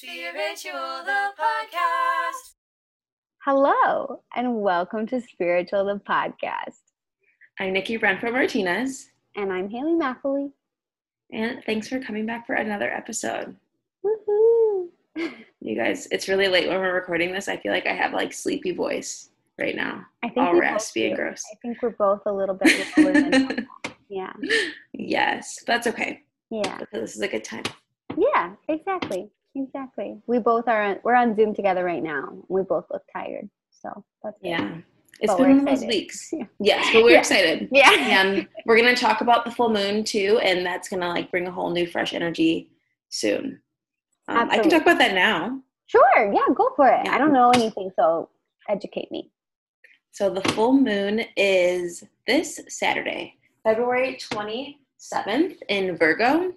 Spiritual the podcast. Hello, and welcome to Spiritual the podcast. I'm Nikki Renfro Martinez, And I'm Haley Macaulay. and thanks for coming back for another episode. Woohoo! You guys, it's really late when we're recording this. I feel like I have like sleepy voice right now, I think all we raspy both and do. gross. I think we're both a little bit lower. Yeah. yes, that's okay Yeah. because this is a good time. Yeah, exactly. Exactly. We both are on, we're on Zoom together right now. We both look tired. So that's good. Yeah, it's But been one of those weeks. Yeah. Yes, but we're Yeah. excited. Yeah. and we're gonna talk about the full moon too, and that's gonna like bring a whole new fresh energy soon. Um, I can talk about that now. Sure. Yeah, go for it. Yeah. I don't know anything, so educate me. So the full moon is this Saturday, February 27th in Virgo.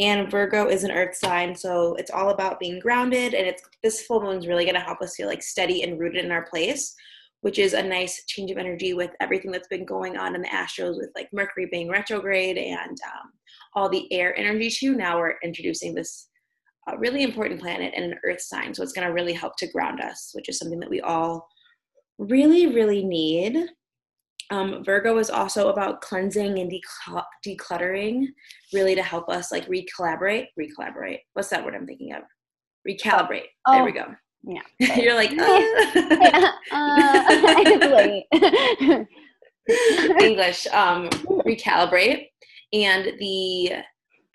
And Virgo is an earth sign, so it's all about being grounded and it's this full moon is really going to help us feel like steady and rooted in our place, which is a nice change of energy with everything that's been going on in the astros with like Mercury being retrograde and um, all the air energy too. Now we're introducing this uh, really important planet and an earth sign, so it's going to really help to ground us, which is something that we all really, really need. Um, Virgo is also about cleansing and decl- decluttering, really to help us like recollaborate. Recollaborate. What's that word I'm thinking of? Recalibrate. There we Oh, go. Yeah. You're like Yeah, uh. English. Um, recalibrate, and the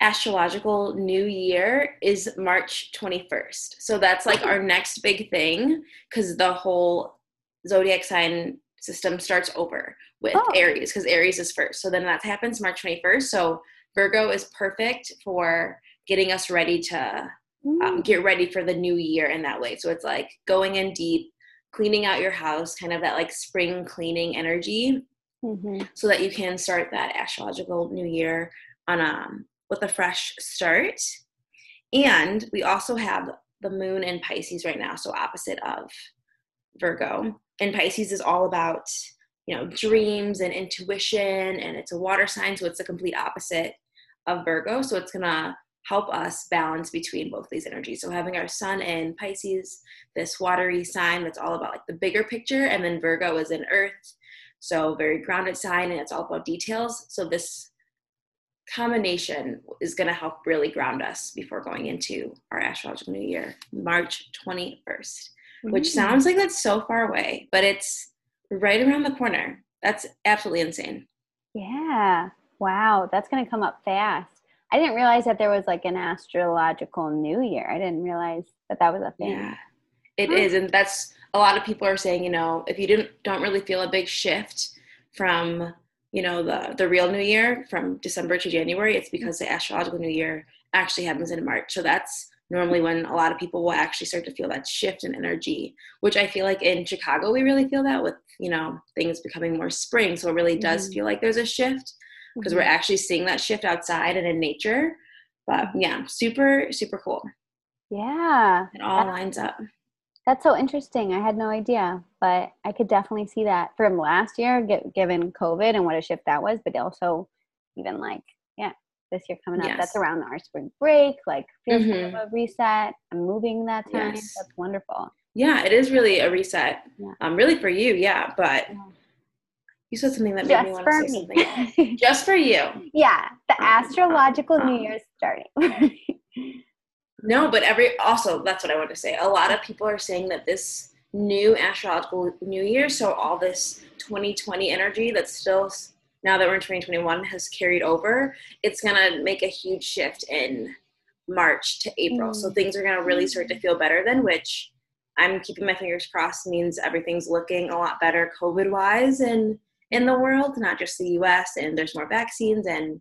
astrological new year is March 21st. So that's like our next big thing because the whole zodiac sign system starts over with Oh. Aries because Aries is first. So then that happens March 21st. So Virgo is perfect for getting us ready to um, get ready for the new year in that way. So it's like going in deep, cleaning out your house, kind of that like spring cleaning energy Mhm. so that you can start that astrological new year on um with a fresh start. And we also have the moon in Pisces right now, so opposite of Virgo. And Pisces is all about, you know, dreams and intuition and it's a water sign, so it's the complete opposite of Virgo. So it's gonna help us balance between both these energies. So having our sun in Pisces, this watery sign that's all about like the bigger picture, and then Virgo is in earth, so very grounded sign and it's all about details. So this combination is going to help really ground us before going into our astrological new year, March 21st, which Mm. sounds like that's so far away, but it's right around the corner. That's absolutely insane. Yeah. Wow. That's going to come up fast. I didn't realize that there was like an astrological new year. I didn't realize that that was a thing. Yeah. it Huh. is, and that's a lot of people are saying, you know, if you didn't don't really feel a big shift from, you know, the the real new year from December to January, it's because the astrological new year actually happens in March. So that's normally when a lot of people will actually start to feel that shift in energy, which I feel like in Chicago we really feel that with, you know, things becoming more spring. So it really does Mhm. feel like there's a shift because Mhm. we're actually seeing that shift outside and in nature. But yeah, super, super cool. Yeah. It all That- lines up. That's so interesting. I had no idea, but I could definitely see that from last year, gi- given COVID and what a shift that was, but also even like, this year coming up, that's around our spring break, like feels kind of Mhm. a reset. I'm moving that time. Yes. That's wonderful. Yeah, it is really a reset. Yeah. Um, really for you, yeah. But Yeah. you said something that made me want to say something. me. Just for you. yeah, the Um, astrological New um, Year's starting. No, but every also that's what I want to say. A lot of people are saying that this new astrological new year, so all this 2020 energy that's still now that we're in 2021 has carried over. It's gonna make a huge shift in March to April. So Mm. things are gonna really start to feel better then, which I'm keeping my fingers crossed means everything's looking a lot better COVID wise and in the world, not just the US, and there's more vaccines and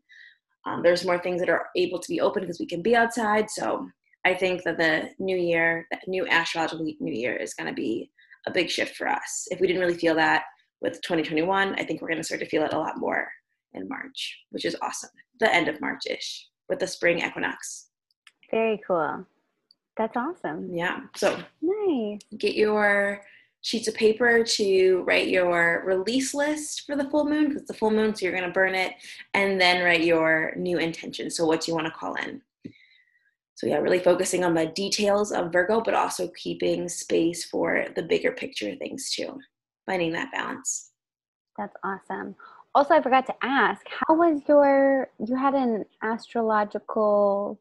um, there's more things that are able to be open because we can be outside. So I think that the new year, that new astrological new year is going to be a big shift for us. If we didn't really feel that with 2021, I think we're going to start to feel it a lot more in March, which is awesome. The end of March ish with the spring equinox. Very cool. That's awesome. Yeah. So Nice. get your sheets of paper to write your release list for the full moon because it's the full moon, so you're going to burn it, and then write your new intention. So, what do you want to call in? so yeah, really focusing on the details of Virgo, but also keeping space for the bigger picture things too. Finding that balance. That's awesome. Also, I forgot to ask, how was your? You had an astrological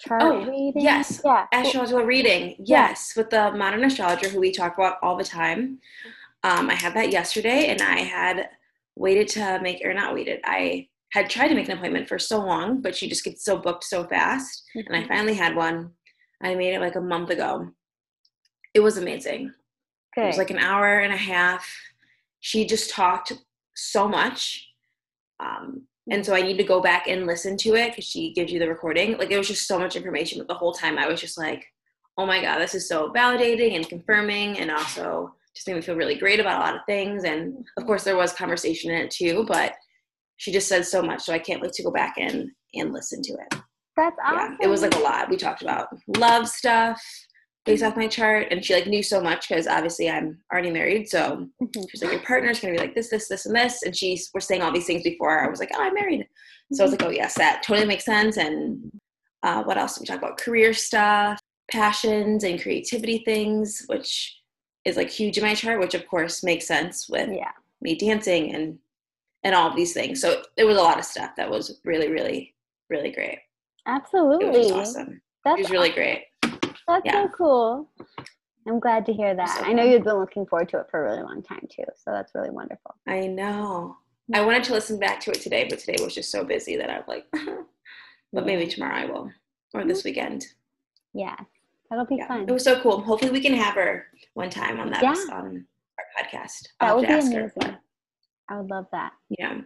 chart Oh, reading. yes. Yeah. Astrological reading, Yeah. yes, with the modern astrologer who we talk about all the time. Um, I had that yesterday, and I had waited to make, or not waited. I had tried to make an appointment for so long, but she just gets so booked so fast. And I Mhm. finally had one. I made it like a month ago. It was amazing. It was like an hour and a half. She just talked so much. Um, and so I need to go back and listen to it because she gives you the recording. Like it was just so much information, but the whole time I was just like, oh my God, this is so validating and confirming and also just made me feel really great about a lot of things. And of course there was conversation in it too, but she just said so much. So I can't wait to go back and and listen to it. That's awesome. Yeah. It was like a lot. We talked about love stuff based off my chart and she like knew so much because obviously I'm already married. So Mhm. she's like, your partner's gonna be like this, this, this, and this. And she's we're saying all these things before I was like, oh, I'm married. So I was like, oh yes, that totally makes sense. And uh, what else? We talk about career stuff, passions, and creativity things, which is like huge in my chart, which of course makes sense with yeah. me dancing and and all of these things. So there was a lot of stuff that was really, really, really great. It was Absolutely. awesome. That's It was really great. That's Yeah. so cool. I'm glad to hear that. So I know you've been looking forward to it for a really long time too. So that's really wonderful. I know. I wanted to listen back to it today, but today was just so busy that I was like, but maybe tomorrow I will, or this mm-hmm. weekend. Yeah. That'll be Yeah, fun. it was so cool. Hopefully, we can have her one time on that Yeah. on our podcast. that I'll would be to amazing. her, I would love that. yeah,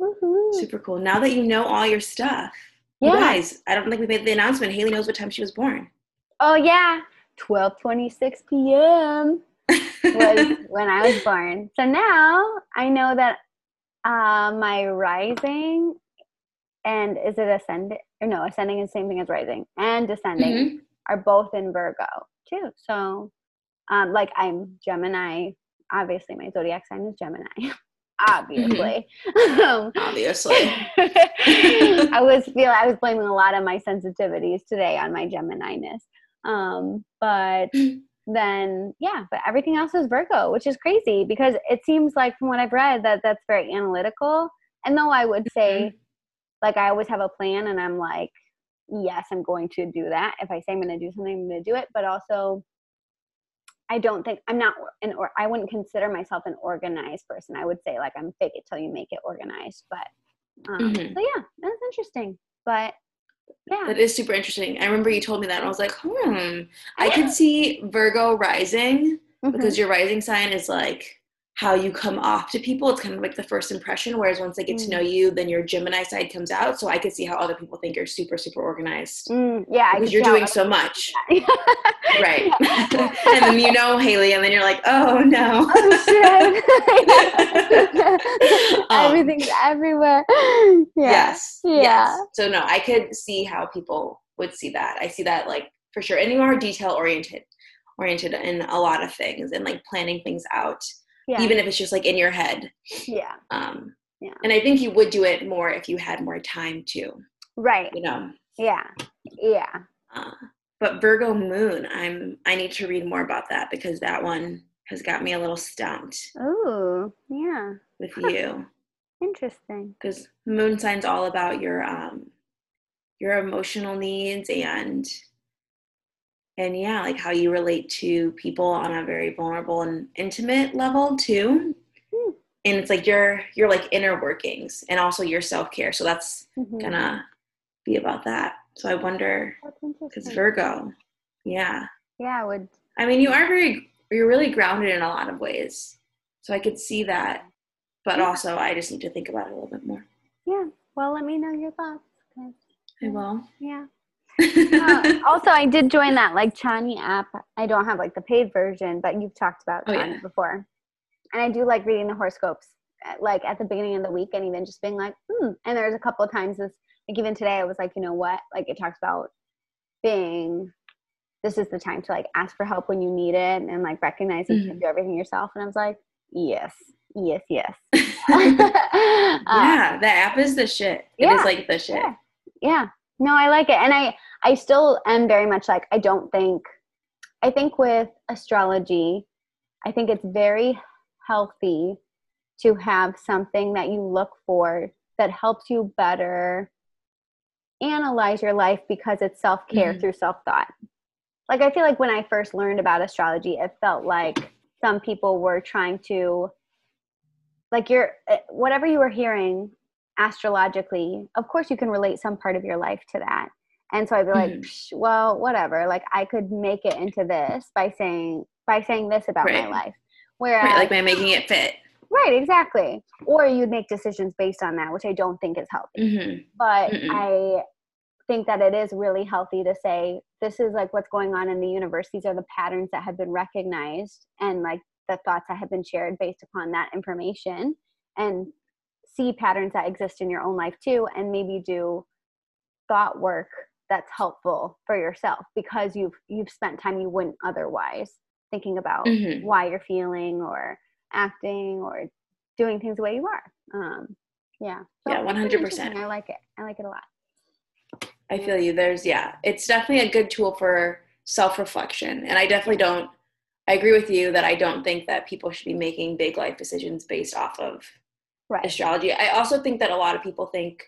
Woohoo. super cool. Now that you know all your stuff, Yeah. you guys, I don't think we made the announcement. Haley knows what time she was born. Oh yeah. 12:26 p.m. was when I was born. So now I know that uh, my rising and is it ascending or no ascending is the same thing as rising and descending Mhm. are both in Virgo too. So um, like I'm Gemini. Obviously, my zodiac sign is Gemini. Obviously. Um, Obviously. I was feel I was blaming a lot of my sensitivities today on my Gemini-ness. Um, but then yeah, but everything else is Virgo, which is crazy because it seems like from what I've read that that's very analytical. And though I would say like I always have a plan and I'm like, yes, I'm going to do that. If I say I'm going to do something, I'm going to do it. But also, I don't think I'm not an or I wouldn't consider myself an organized person. I would say like I'm fake it till you make it organized. But um, Mhm. so yeah, that's interesting. But yeah, That is super interesting. I remember you told me that, and I was like, hmm, I could see Virgo rising Mhm. because your rising sign is like how you come off to people. It's kind of like the first impression. Whereas once they get to Mm. know you, then your Gemini side comes out. So I could see how other people think you're super, super organized Mm, yeah, because you're doing so much, right? and then you know Haley, and then you're like, oh no. oh shit! Um, Everything's everywhere. Yeah. Yes. Yeah. Yes. So no, I could see how people would see that. I see that like for sure. And you are detail oriented, oriented in a lot of things and like planning things out, Yeah. even if it's just like in your head. yeah. Um, Yeah. And I think you would do it more if you had more time too. Right. You know. Yeah. Yeah. Uh, but Virgo Moon, I'm I need to read more about that because that one has got me a little stumped Ooh. Yeah. with you. Interesting. because moon sign's all about your um your emotional needs and and yeah like how you relate to people on a very vulnerable and intimate level too Hmm. and it's like your your like inner workings and also your self-care so that's Mhm. gonna be about that so i wonder because virgo yeah yeah, I would. i mean you are very you're really grounded in a lot of ways so i could see that but Yeah. also i just need to think about it a little bit more Yeah. Well, let me know your thoughts. i will Yeah. Uh, also, I did join that like Chani app. I don't have like the paid version, but you've talked about Oh, Chani yeah. before. And I do like reading the horoscopes, uh, like at the beginning of the week, and even just being like, hmm. And there's a couple of times this, like even today, I was like, you know what? Like it talks about being. This is the time to like ask for help when you need it, and like recognize that you can do everything yourself. And I was like, yes, yes, yes. Uh, yeah, the app is the shit. It yeah, is like the shit. yeah. yeah No, I like it. And I I still am very much like I don't think I think with astrology, I think it's very healthy to have something that you look for that helps you better analyze your life because it's self-care Mhm. through self-thought. Like I feel like when I first learned about astrology, it felt like some people were trying to like you're eh, whatever you were hearing astrologically, of course you can relate some part of your life to that. And so I'd be like, Mhm. "Psh, well, whatever. Like I could make it into this by saying by saying this about my life. Whereas Right, like by making it fit. Right, exactly. Or you'd make decisions based on that, which I don't think is healthy. hmm But Mm-mm. I think that it is really healthy to say this is like what's going on in the universe. These are the patterns that have been recognized and like the thoughts that have been shared based upon that information and see patterns that exist in your own life too and maybe do thought work that's helpful for yourself because you've you've spent time you wouldn't otherwise thinking about Mhm. why you're feeling or acting or doing things the way you are. Um, yeah. Yeah, 100%. I like it. I like it a lot. I feel you. There's yeah, it's definitely a good tool for self-reflection. And I definitely don't I agree with you that I don't think that people should be making big life decisions based off of Right. astrology. I also think that a lot of people think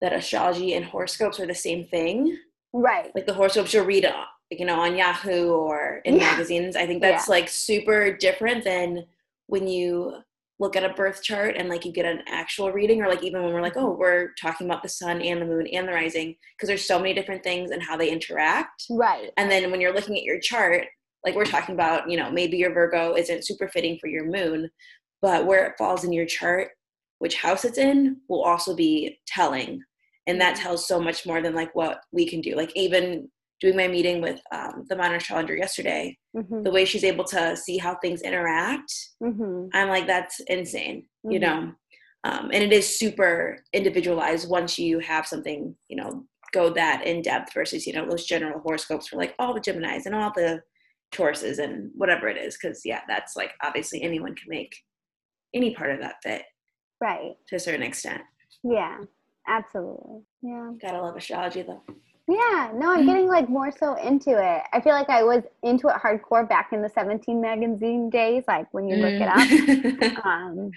that astrology and horoscopes are the same thing. Right. Like the horoscopes you'll read, uh, you know, on Yahoo or in Yeah. magazines. I think that's like super different than when you look at a birth chart and like you get an actual reading or like even when we're like oh we're talking about the sun and the moon and the rising because there's so many different things and how they interact Right. and then when you're looking at your chart like we're talking about you know maybe your virgo isn't super fitting for your moon but where it falls in your chart which house it's in will also be telling and that Mhm. tells so much more than like what we can do like even doing my meeting with um, the modern astrologer yesterday Mm-hmm. the way she's able to see how things interact Mm-hmm. i'm like that's insane you Mhm. know um, and it is super individualized once you have something you know go that in depth versus you know those general horoscopes for like all the geminis and all the tauruses and whatever it is because yeah that's like obviously anyone can make any part of that fit Right. to a certain extent Yeah. Absolutely. Yeah. gotta love astrology though Yeah. No, I'm getting like more so into it. I feel like I was into it hardcore back in the 17 magazine days, like when you look it up. um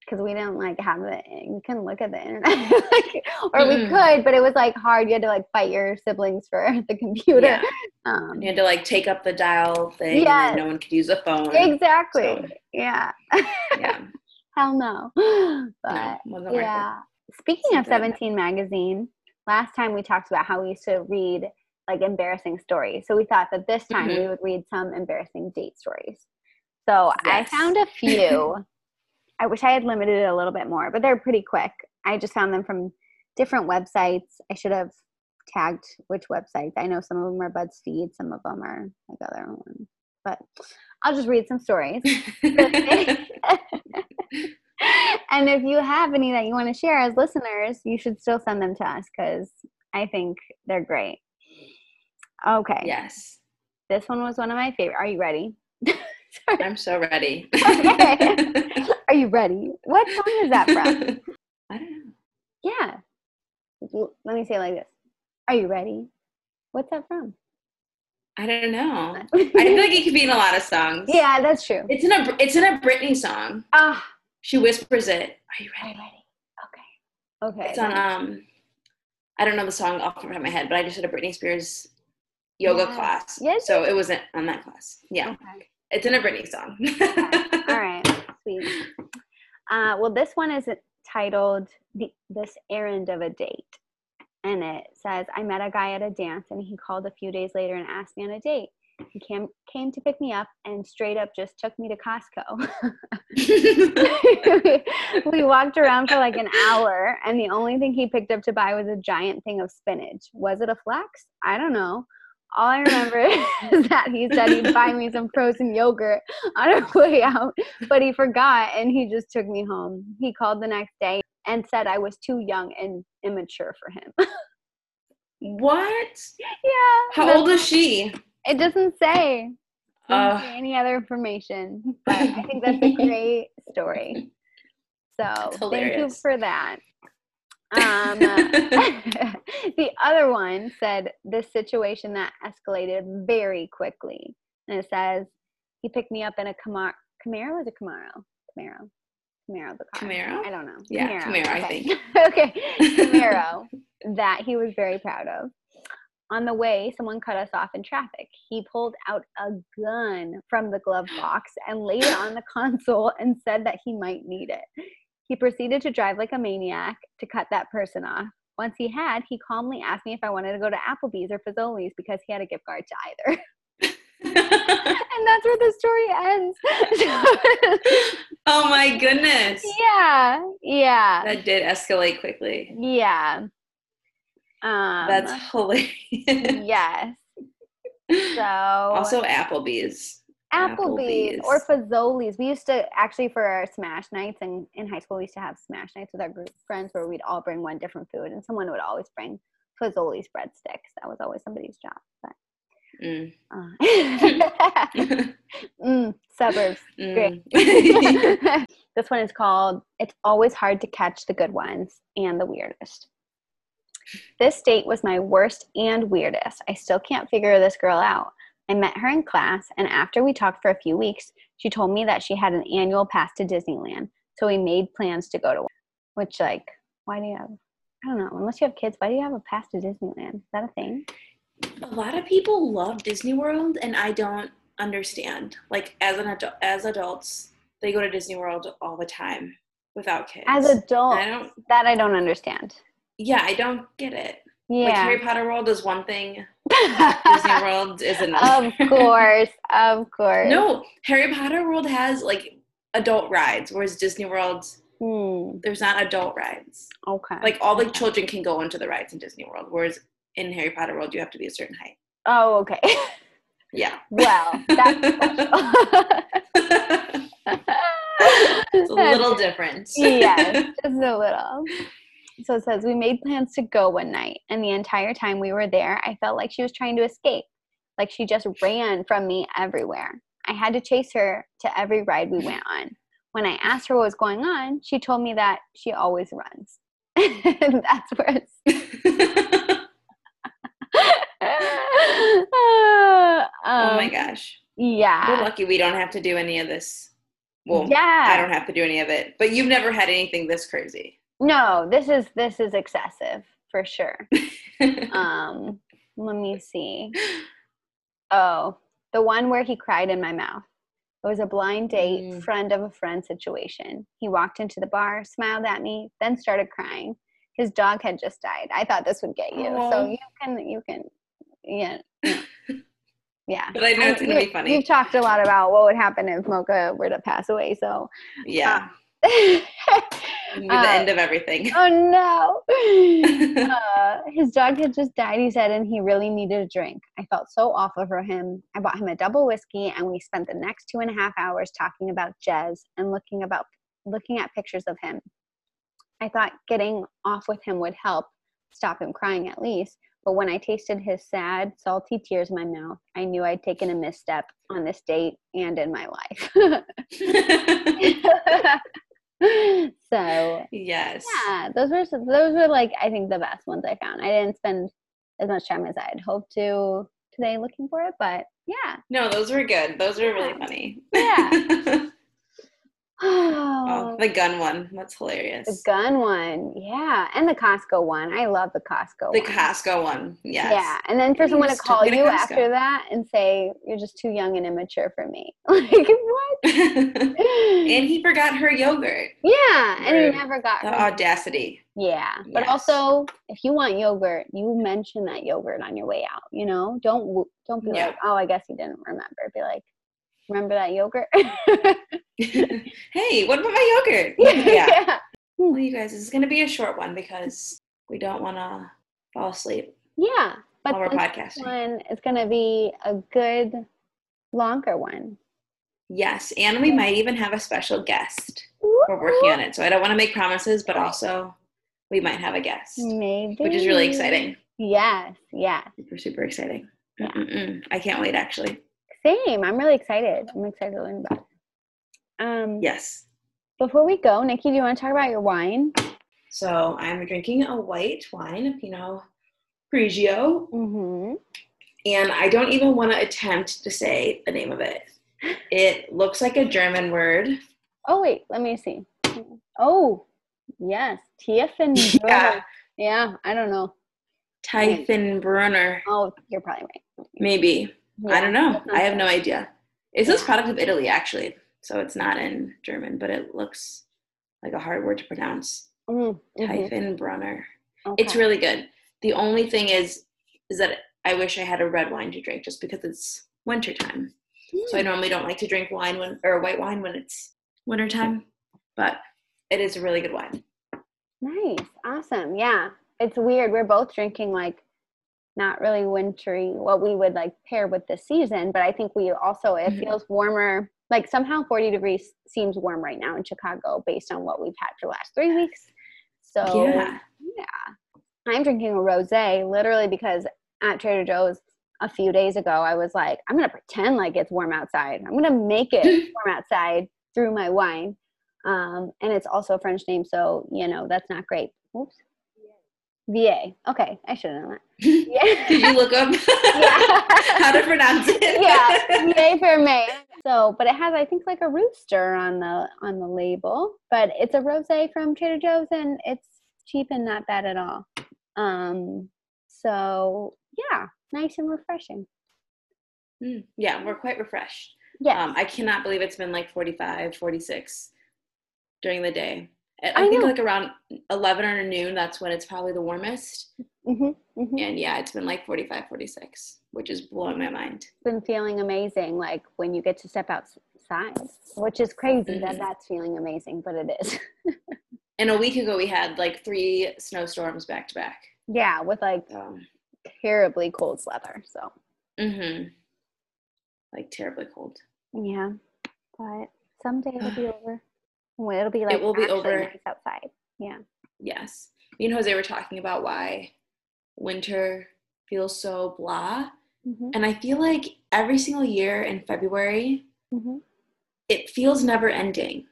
because we didn't like have the you can look at the internet like, or we Mm-mm. could but it was like hard you had to like fight your siblings for the computer yeah um you had to like take up the dial thing yeah, no one could use a phone exactly So- yeah yeah hell no. No, but it. yeah. Speaking of 17 magazine last time we talked about how we used to read like embarrassing stories. So we thought that this time we Mhm. would read some embarrassing date stories. So i found a few. I wish i had limited it a little bit more but they're pretty quick. I just found them from different websites. I should have tagged which websites i know some of them are buzzfeed some of them are like other ones but i'll just read some stories and if you have any that you want to share as listeners, you should still send them to us because I think they're great. Okay. yes This one was one of my favorite. Are you ready? I'm so ready Okay. Are you ready? What song is that from? i don't know Yeah. Let me say it like this. Are you ready? What's that from? i don't know i feel like it could be in a lot of songs yeah, that's true. it's in a it's in a britney song Ah, she whispers it are you ready ready? Okay. Okay. it's on um i don't know the song off the top of my head but i just did a britney spears yoga Yes. class Yes, so it wasn't on that class yeah Okay. it's in a britney song All right, sweet. Uh, well, this one is titled the, "This Errand of a Date," and it says, "I met a guy at a dance, and he called a few days later and asked me on a date. He came came to pick me up, and straight up just took me to Costco. we walked around for like an hour, and the only thing he picked up to buy was a giant thing of spinach. Was it a flax? I don't know." All I remember is that he said he'd buy me some frozen yogurt on our way out, but he forgot and he just took me home. He called the next day and said I was too young and immature for him. what yeah. how old is she It doesn't say. Doesn't Uh. say any other information, but I think that's a great story. So thank you for that. Um, the other one said this situation that escalated very quickly. And it says, he picked me up in a Camaro. Camaro was a Camaro? Camaro. Camaro, the car. Camaro? I don't know. Yeah, Camaro, I okay. think. okay. Camaro that he was very proud of. On the way, someone cut us off in traffic. He pulled out a gun from the glove box and laid it on the console and said that he might need it. He proceeded to drive like a maniac to cut that person off. Once he had, he calmly asked me if I wanted to go to Applebee's or Fazoli's because he had a gift card to either. and that's where the story ends. oh my goodness. yeah, yeah, That did escalate quickly. yeah. Um, That's hilarious. yes. So also Applebee's. Applebee's, Applebee's. or Fazoli's. We used to actually for our smash nights and in high school we used to have smash nights with our group friends where we'd all bring one different food and someone would always bring Fazoli's breadsticks. That was always somebody's job. But Mm. uh, mm, suburbs. Mm. this one is called It's Always Hard to Catch the Good Ones and the Weirdest. This date was my worst and weirdest. I still can't figure this girl out. I met her in class, and after we talked for a few weeks, she told me that she had an annual pass to Disneyland. So we made plans to go to one. Which, like, why do you have, I don't know, unless you have kids, why do you have a pass to Disneyland? Is that a thing? a lot of people love Disney World, and I don't understand. Like as an adult, as adults, they go to Disney World all the time without kids. As adults, I don't. that I don't understand. Yeah, I don't get it. Like Yeah. Harry Potter World is one thing. Disney World is another. of course, of course. No, Harry Potter World has like adult rides, whereas Disney World Hmm, there's not adult rides. okay. Like all the children can go onto the rides in Disney World, whereas in Harry Potter World you have to be a certain height. Oh, okay. Yeah. well, that's it's a little different. yes, just a little. So it says we made plans to go one night, and the entire time we were there, I felt like she was trying to escape, like she just ran from me everywhere. I had to chase her to every ride we went on. When I asked her what was going on, she told me that she always runs. That's where it's. oh my Um, gosh. Yeah. We're lucky we don't have to do any of this. Well, yeah. I don't have to do any of it, but you've never had anything this crazy. No, this is this is excessive for sure. um, let me see. Oh, the one where he cried in my mouth. It was a blind date, Mm. friend of a friend situation. He walked into the bar, smiled at me, then started crying. His dog had just died. I thought this would get you, so you can you can yeah. Yeah. But I know it's gonna you- be funny. You've talked a lot about what would happen if Mocha were to pass away, so yeah. um, be the uh, end of everything. Oh no. uh, his dog had just died, he said, and he really needed a drink. I felt so awful for him. I bought him a double whiskey and we spent the next two and a half hours talking about Jez and looking about looking at pictures of him. I thought getting off with him would help, stop him crying at least. But when I tasted his sad, salty tears in my mouth, I knew I'd taken a misstep on this date and in my life. so yes. yeah, those were those were like I think the best ones I found. I didn't spend as much time as I'd hoped to today looking for it, but yeah. No, those were good. Those were really funny. Yeah. oh, the gun one. That's hilarious. the gun one, yeah, and the Costco one. I love the Costco. The one. Costco one. Yes. Yeah, and then for You someone to call you after that and say you're just too young and immature for me, like what? and he forgot her yogurt. yeah, and he never got The her audacity. Yeah, but also if you want yogurt, you mention that yogurt on your way out. You know, don't don't be Yeah. like, oh, I guess he didn't remember. Be like, remember that yogurt? hey, what about my yogurt? yeah. yeah, Well, you guys, this is going to be a short one because we don't want to fall asleep yeah. But while we're this podcasting. one is gonna be a good longer one. Yes, and we might even have a special guest. We're working on it, so I don't want to make promises, but also we might have a guest, Maybe, which is really exciting. Yes, yes. Super, super exciting. Yeah. Mm-mm-mm. I can't wait, actually. Same. I'm really excited. I'm excited to learn about it. Um, Yes. Before we go, Nikki, do you want to talk about your wine? So I'm drinking a white wine, a Pinot Grigio, Mm-hmm. and I don't even want to attempt to say the name of it. It looks like a German word. Oh wait, let me see. Oh, yes, Tiefenbrunner. Yeah, Yeah, I don't know. Tiefenbrunner, Oh, you're probably right. maybe. I don't know. I have no idea. It says product of Italy, actually. So it's not in German, but it looks like a hard word to pronounce. Mm, mhm. Tiefenbrunner. Okay. It's really good. The only thing is, is that I wish I had a red wine to drink just because it's wintertime. So I Mm. normally don't like to drink wine when or white wine when it's wintertime, but it is a really good wine. Nice. Awesome. Yeah. It's weird. We're both drinking like not really wintry, what we would like pair with the season, but I think we also, it Mhm. feels warmer. Like somehow 40 degrees seems warm right now in Chicago based on what we've had for the last three weeks. So, Yeah. yeah. I'm drinking a rose literally because at Trader Joe's a few days ago, I was like, I'm to pretend like it's warm outside. I'm to make it warm outside through my wine. Um, and it's also a French name, so you know that's not great. Oops. VA. Okay, I should have known that. Yeah. Did you look up Yeah. how to pronounce it? yeah, VA for May. So, but it has, I think, like a rooster on the on the label. But it's a rosé from Trader Joe's, and it's cheap and not bad at all. Um, so yeah, nice and refreshing. Mm, yeah, we're quite refreshed. Yes. Um, I cannot believe it's been like 45, 46 during the day. I, I think know. like around 11 or noon, that's when it's probably the warmest. hmm hmm And yeah, it's been like 45, 46, which is blowing my mind. been feeling amazing like when you get to step outside which is crazy that Mhm. that's feeling amazing but it is And a week ago, we had like three snowstorms back to back. yeah with like So, terribly cold weather so hmm like terribly cold. yeah but someday it'll be over Well, it'll be like it will be over. nice outside yeah Yes. Me and Jose were talking about why winter feels so blah. hmm And I feel like every single year in February, hmm it feels never ending.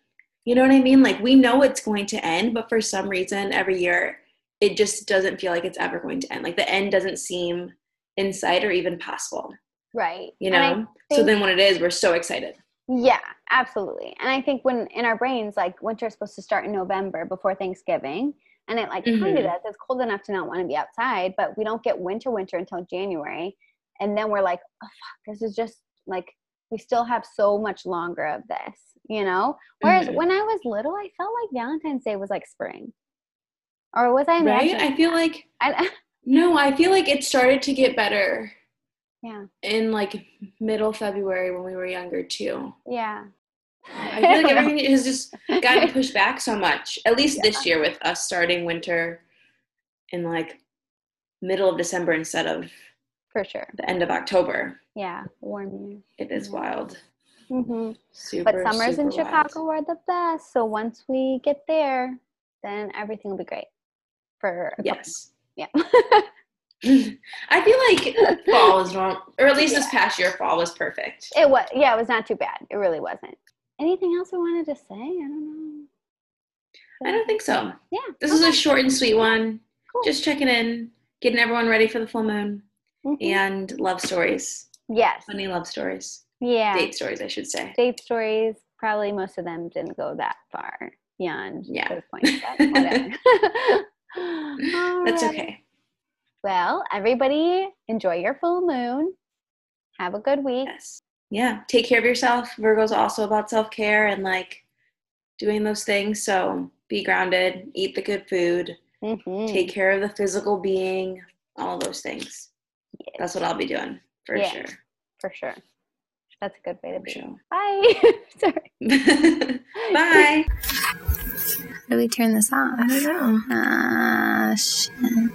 You know what I mean? Like we know it's going to end, but for some reason, every year, it just doesn't feel like it's ever going to end. Like the end doesn't seem in sight or even possible, right you know? So then when it is, we're so excited. Yeah, absolutely. And I think when in our brains, like winter is supposed to start in November before Thanksgiving, and it like kind Mhm. of does. It's cold enough to not want to be outside, but we don't get winter winter until January, and then we're like, oh fuck, this is just like we still have so much longer of this, you know. Whereas Mhm. when I was little, I felt like Valentine's Day was like spring, or was I Right? I feel like, I, no, I feel like it started to get better yeah, in like middle February when we were younger too. yeah. I feel like everything has just gotten pushed back so much. At least this year with us starting winter in like middle of December instead of for sure. the end of October. Yeah, warm year. It is wild. hmm Super. But summers in Chicago wild. are the best. So once we get there, then everything will be great. For Yes. yeah. I feel like fall was normal, or at least this past year, fall was perfect. it was yeah, it was not too bad. It really wasn't. Anything else we wanted to say? I don't know. I don't think so. Yeah. This is a short and sweet one. cool. Just checking in, getting everyone ready for the full moon, Mhm. and love stories. yes. Funny love stories. Yeah. Date stories, I should say. Date stories. Probably most of them didn't go that far beyond Yeah. those points, but whatever. That's okay. Well, everybody enjoy your full moon. Have a good week. Yes. Yeah. Take care of yourself. Virgo's also about self care and like doing those things. So be grounded, eat the good food, Mhm. take care of the physical being, all those things. Yes. That's what I'll be doing for Yeah. sure. for sure. That's a good way to be. sure. Bye. Sorry. Bye. How do we turn this off? I don't know. Ah, shit.